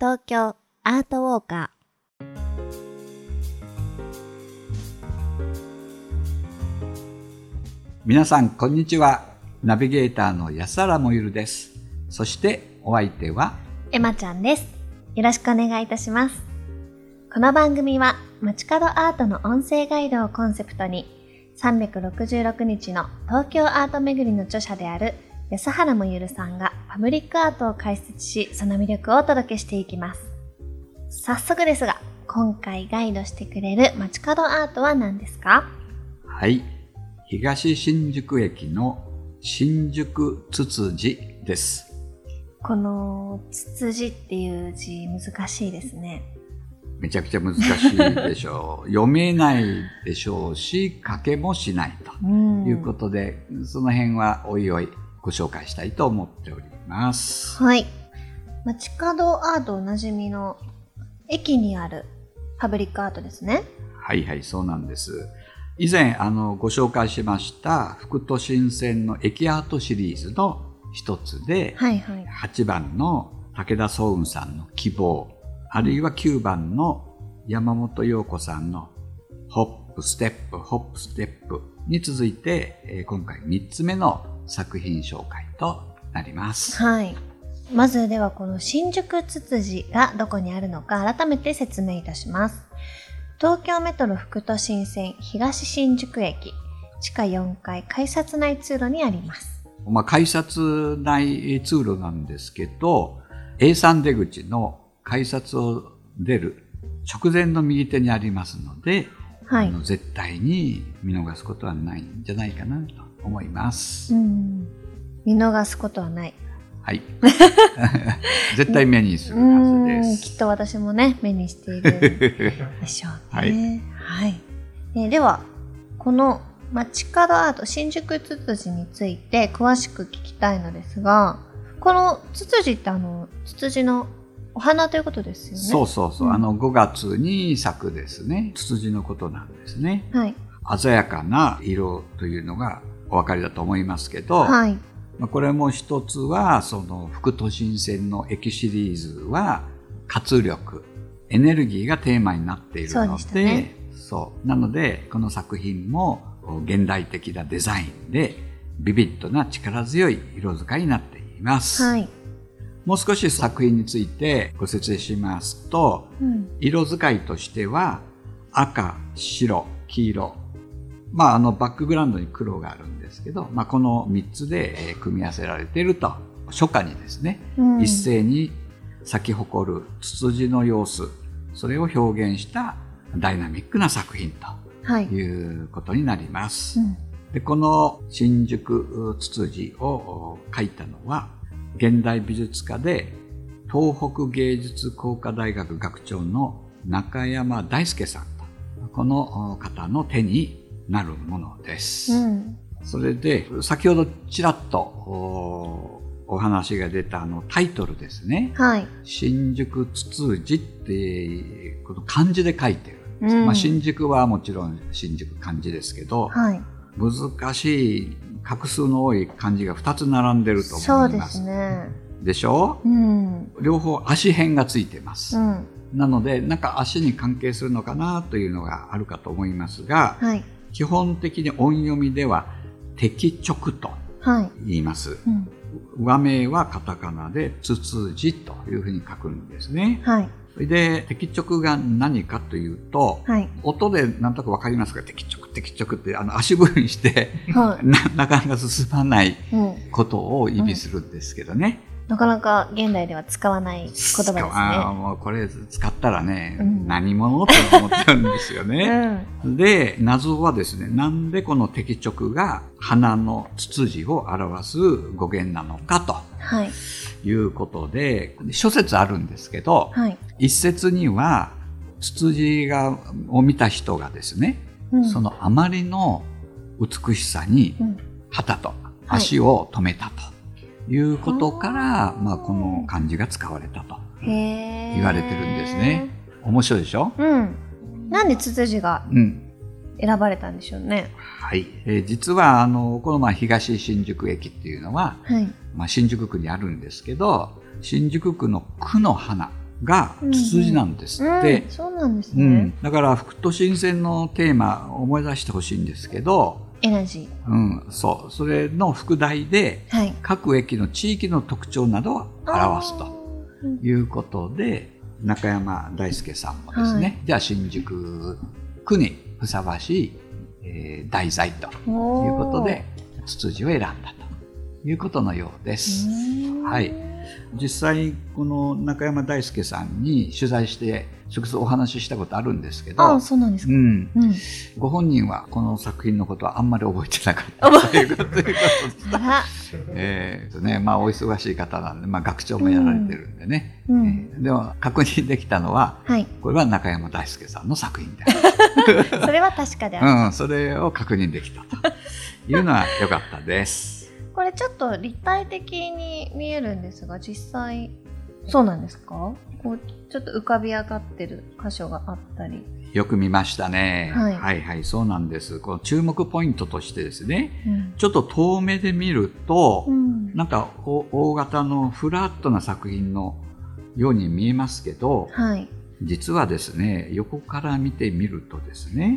東京アートウォーカ皆さんこんにちは。ナビゲーターの安原もゆるです。そしてお相手はーエマちゃんです。よろしくお願いいたします。この番組は街角アートの音声ガイドをコンセプトに366日の東京アート巡りの著者である安原もゆるさんがパブリックアートを解説しその魅力をお届けしていきます。早速ですが今回ガイドしてくれる街角アートは何ですか？はい。東新宿駅の新宿つつじです。このつつじっていう字難しいですね。めちゃくちゃ難しいでしょう。読めないでしょうし書けもしないとうんいうことで、その辺はおいおいご紹介したいと思っておりますはい。街角アートおなじみの駅にあるパブリックアートですね。はいはい、そうなんです。以前、あの、ご紹介しました、副都心線の駅アートシリーズの一つで、はいはい。8番の武田壮雲さんの希望、あるいは9番の山本陽子さんのホップ、ステップ、ホップ、ステップに続いて、えー今回3つ目の作品紹介となります。はい。まずではこの新宿つつじがどこにあるのか改めて説明いたします。東京メトロ副都心線東新宿駅地下4階改札内通路にあります。まあ、改札内通路なんですけど、A3 出口の改札を出る直前の右手にありますので、はい。あの絶対に見逃すことはないんじゃないかなと思います。うん。見逃すことはない。はい。絶対目にするはずうんできっす。と私もね、目にしているでしょうね。はい。えーでは、この街角アート新宿つつじについて詳しく聞きたいのですが、このつつじってあの、つつじのお花ということですよね？そうそうそう。うんあの5月に咲くですね、ツツジのことなんですね。はい。鮮やかな色というのがお分かりだと思いますけど、はい。まあこれも一つは、その副都心線の駅シリーズは、活力、エネルギーがテーマになっているので、ねそうなので、この作品も現代的なデザインで、ビビッドな力強い色使いになっています。はい。もう少し作品についてご説明しますと、うん。色使いとしては、赤、白、黄色、まあ、あの、バックグラウンドに黒があるんですけど、まあ、この3つでえー組み合わせられていると、初夏にですね、うん一斉に咲き誇るツツジの様子、それを表現したダイナミックな作品はいと。いうことになります。うん。でこの新宿ツツジをお描いたのは現代美術家で東北芸術工科大学学長の中山大輔さんとこのお方の手になるものです。うん。それで先ほどちらっとおお話が出たあのタイトルですね。はい。新宿ツツジってこの漢字で書いてる。うんまあ、新宿はもちろん新宿漢字ですけど、はい。難しい画数の多い漢字が2つ並んでるとそうで思います。すね。でしょ？うん。両方足辺がついてます。うん。なので、なんか足に関係するのかなというのがあるかと思いますが、はい。基本的に音読みでは敵直とはい。言います。うん。和名はカタカナでつつじというふうに書くんですね。はい。それで敵直が何かというと、はい。音でなんとなくわかりますか？敵直敵直ってあの足踏みしては ななかなか進まないい。うん。ことを意味するんですけどね。なかなか現代では使わない言葉ですね。あーもうこれ使ったらね、うん何者って思っちゃうんですよね。で、謎はですね、なんでこの敵直が花のツツジを表す語源なのかとはい。いうことで、諸説あるんですけど、はい。一説には、ツツジがを見た人がですね、うんそのあまりの美しさにうん旗と足を止めたということから、まあ、この漢字が使われたと言われてるんですね。面白いでしょ？うん。なんでツツジがうん。選ばれたんでしょうね。はい。えー実は、あの、このまあ東新宿駅っていうのは、はい。まあ、新宿区にあるんですけど、新宿区の区の花がツツジなんですうんって。そうなんですねうん。だから、副都心線のテーマ思い出してほしいんですけど、エナジうん、そう。それの副題で、ーはい。各駅の地域の特徴などを表すと。いうことで中山大輔さんもですね、はい。じゃあ新宿区にふさわしい、えー題材ということでツツジを選んだということのようです。うん。はい実際この中山大輔さんに取材して直接お話ししたことあるんですけどあそうなんですか、うん、うん、ご本人はこの作品のことはあんまり覚えてなかったということで。えーとねまあ、お忙しい方なんで、まあ、学長もやられてるんでね、うん。えーでも確認できたのははい。これは中山大輔さんの作品で それは確かである、うん、それを確認できたというのは良かったです。これちょっと立体的に見えるんですが実際そうなんですか？こうちょっと浮かび上がってる箇所があったり、よく見ましたね。はい。はいはいそうなんです。この注目ポイントとしてですね、うん。ちょっと遠目で見ると、うん。なんかお大型のフラットな作品のように見えますけど、はい、実はですね、横から見てみるとですね、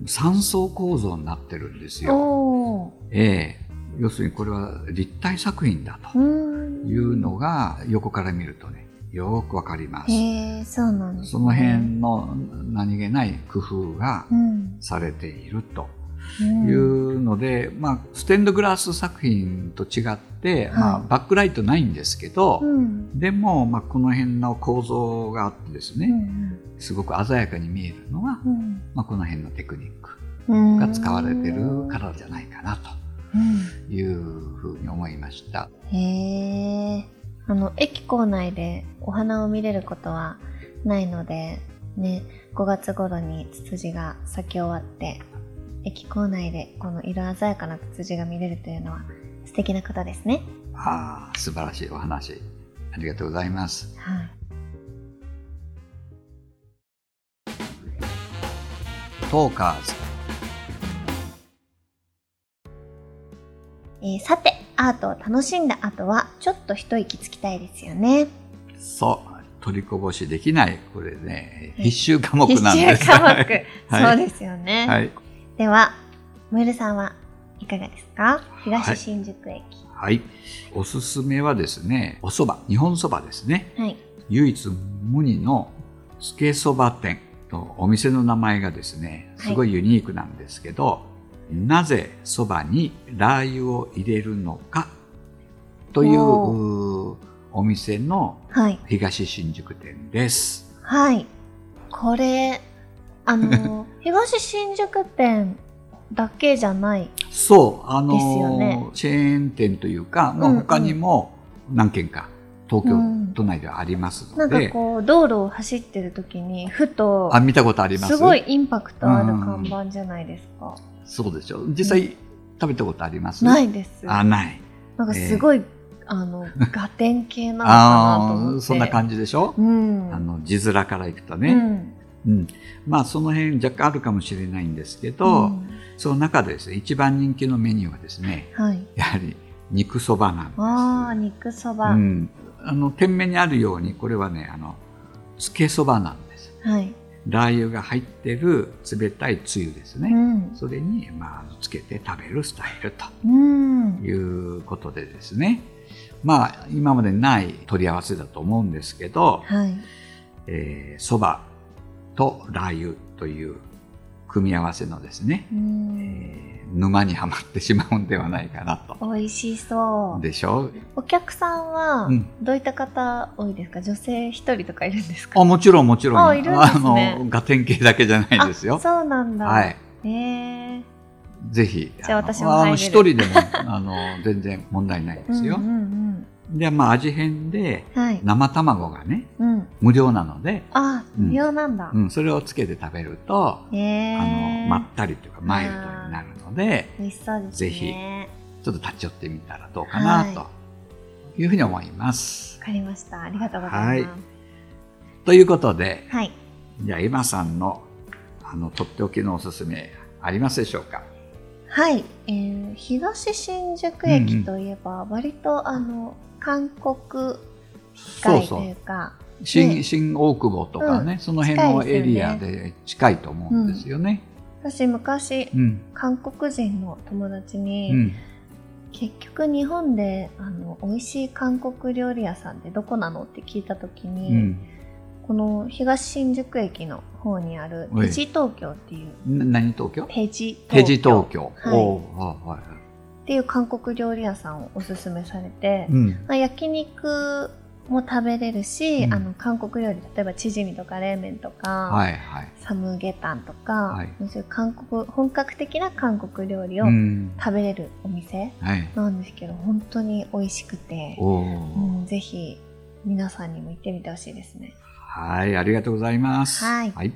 うん、三層構造になってるんですよ。おええ要するにこれは立体作品だというのが横から見るとね、よくわかります。そうなんです、ね、その辺の何気ない工夫がうん。されているとうん。いうので、まあ、ステンドグラス作品と違って、まあ、はいバックライトないんですけど、うん。でも、まあ、この辺の構造があってですうね、ん。すごく鮮やかに見えるのは、うん。まあ、この辺のテクニックうん。が使われてるからじゃないかなとうんいうふうに思いました。へえ。あの、駅構内でお花を見れることはないので、ね、5月頃にツツジが咲き終わって、駅構内でこの色鮮やかなツツジが見れるというのは素敵なことですね。ああ、素晴らしいお話。ありがとうございます。はい。トーカーズ。えーさて、アートを楽しんだ後は、ちょっと一息つきたいですよね。そう。取りこぼしできない。これね、はい必修科目必なんです。修科目。はいそうですよね。はい。では、ムールさんはいかがですか？東新宿駅。はい。おすすめはですね、お蕎麦、日本蕎麦ですね。はい。唯一無二のつけ蕎麦店とお店の名前がですね、すごいユニークなんですけど、なぜ蕎麦にラー油を入れるのかというお店のはい。東新宿店です。はい。これ、あの、東新宿店だけじゃない。そう、あのねチェーン店というか、まあ、うんうん他にも何軒か東京うん都内ではありますなんかので、こう、道路を走ってる時に、ふとあ、、見たことありますすごいインパクトある看板じゃないですか。そうでしょ。実際、食べたことあります？ないです。あ、ない。なんかすごい、あの、ガテン系なのかなとあ思って。あ、そんな感じでしょ、うん。あの、字面からいくとね。うん。うん。まあ、その辺若干あるかもしれないんですけど、うんその中でですね、一番人気のメニューはですね、はい。やはり肉そばなんです。ああ、肉そば。うん。あの、店名にあるように、これはね、あの、つけそばなんです。はい。ラー油が入ってる冷たいつゆですね。うん。それに、まあ、つけて食べるスタイルとうん。いうことでですね。まあ、今までない取り合わせだと思うんですけど、はい。えー、とラー油という組み合わせのですね、うん。えー沼にはまってしまうんではないかなと。美味しそう。でしょ？お客さんはうんどういった方多いですか、女性一人とかいるんですか？あもちろんもちろん。あいるんですねあの、ガテン系だけじゃないですあよ。そうなんだ。はい。ぜひ。じゃあの私も一人でも、あの、全然問題ないですよ。うんうんで、まあ、味変で、うん。はい。生卵がね、うん。無料なので、あ、うん無料なんだ。うん、それをつけて食べると、あの、まったりというか、マイルドになるので、美味しそうですね。ぜひちょっと立ち寄ってみたらどうかな、はいというふうに思います。わかりました。ありがとうございます。ということで、はい。じゃあ、今さんの、あの、とっておきのおすすめ、ありますでしょうか？はい、えー東新宿駅といえば、割とあの韓国街といううか新ね。新大久保とかね、うん。その辺のエリアで近いと思うんですよね。私昔うん。韓国人の友達うに、ん。結局日本であの美味しい韓国料理屋さんってどこなのって聞いた時うに、ん。この東新宿駅の方にあるはい。ペジ東京っていう。な何東京？ペジペジ東京。はいはいはいっていう韓国料理屋さんをおすすめされて、うんまあ、焼肉も食べれるし、うんあの韓国料理例えばチヂミとか冷麺とか、はいはい。サムゲタンとか、はいそういう韓国本格的な韓国料理をうん食べれるお店はい。なんですけど、本当に美味しくて、うぜひ皆さんにも行ってみてほしいですね。はい、ありがとうございます。はいはい。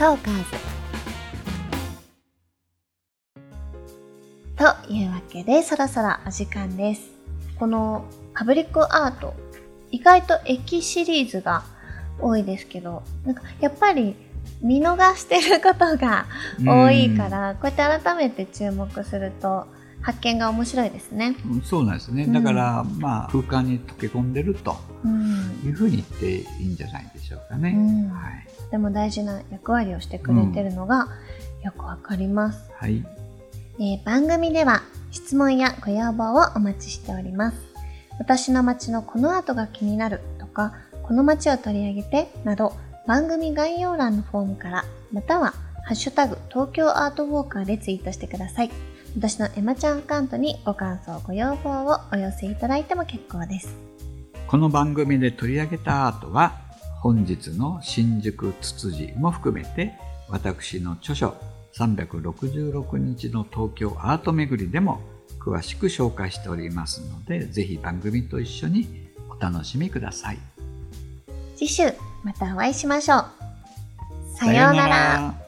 トーカーズいうわけでそろそろお時間ですこのパブリックアート意外と駅シリーズが多いですけどなんかやっぱり見逃してることが多いからこうやって改めて注目すると発見が面白いですね。うんそうなんですね。うんだから、まあ、空間に溶け込んでるとうんいうふうに言っていいんじゃないでしょうかね。うんはい。とても大事な役割をしてくれてるのがよくわかります。はい。えー番組では質問やご要望をお待ちしております。私の街のこの後が気になるとか、この街を取り上げてなど、番組概要欄のフォームから、または、ハッシュタグ、東京アートウォーカーでツイートしてください。私のエマちゃんアカウントにご感想、ご要望をお寄せいただいても結構です。この番組で取り上げたアートは、本日の新宿つつじも含めて、私の著書366日の東京アート巡りでも詳しく紹介しておりますので、ぜひ番組と一緒にお楽しみください。次週、またお会いしましょう。さようなら。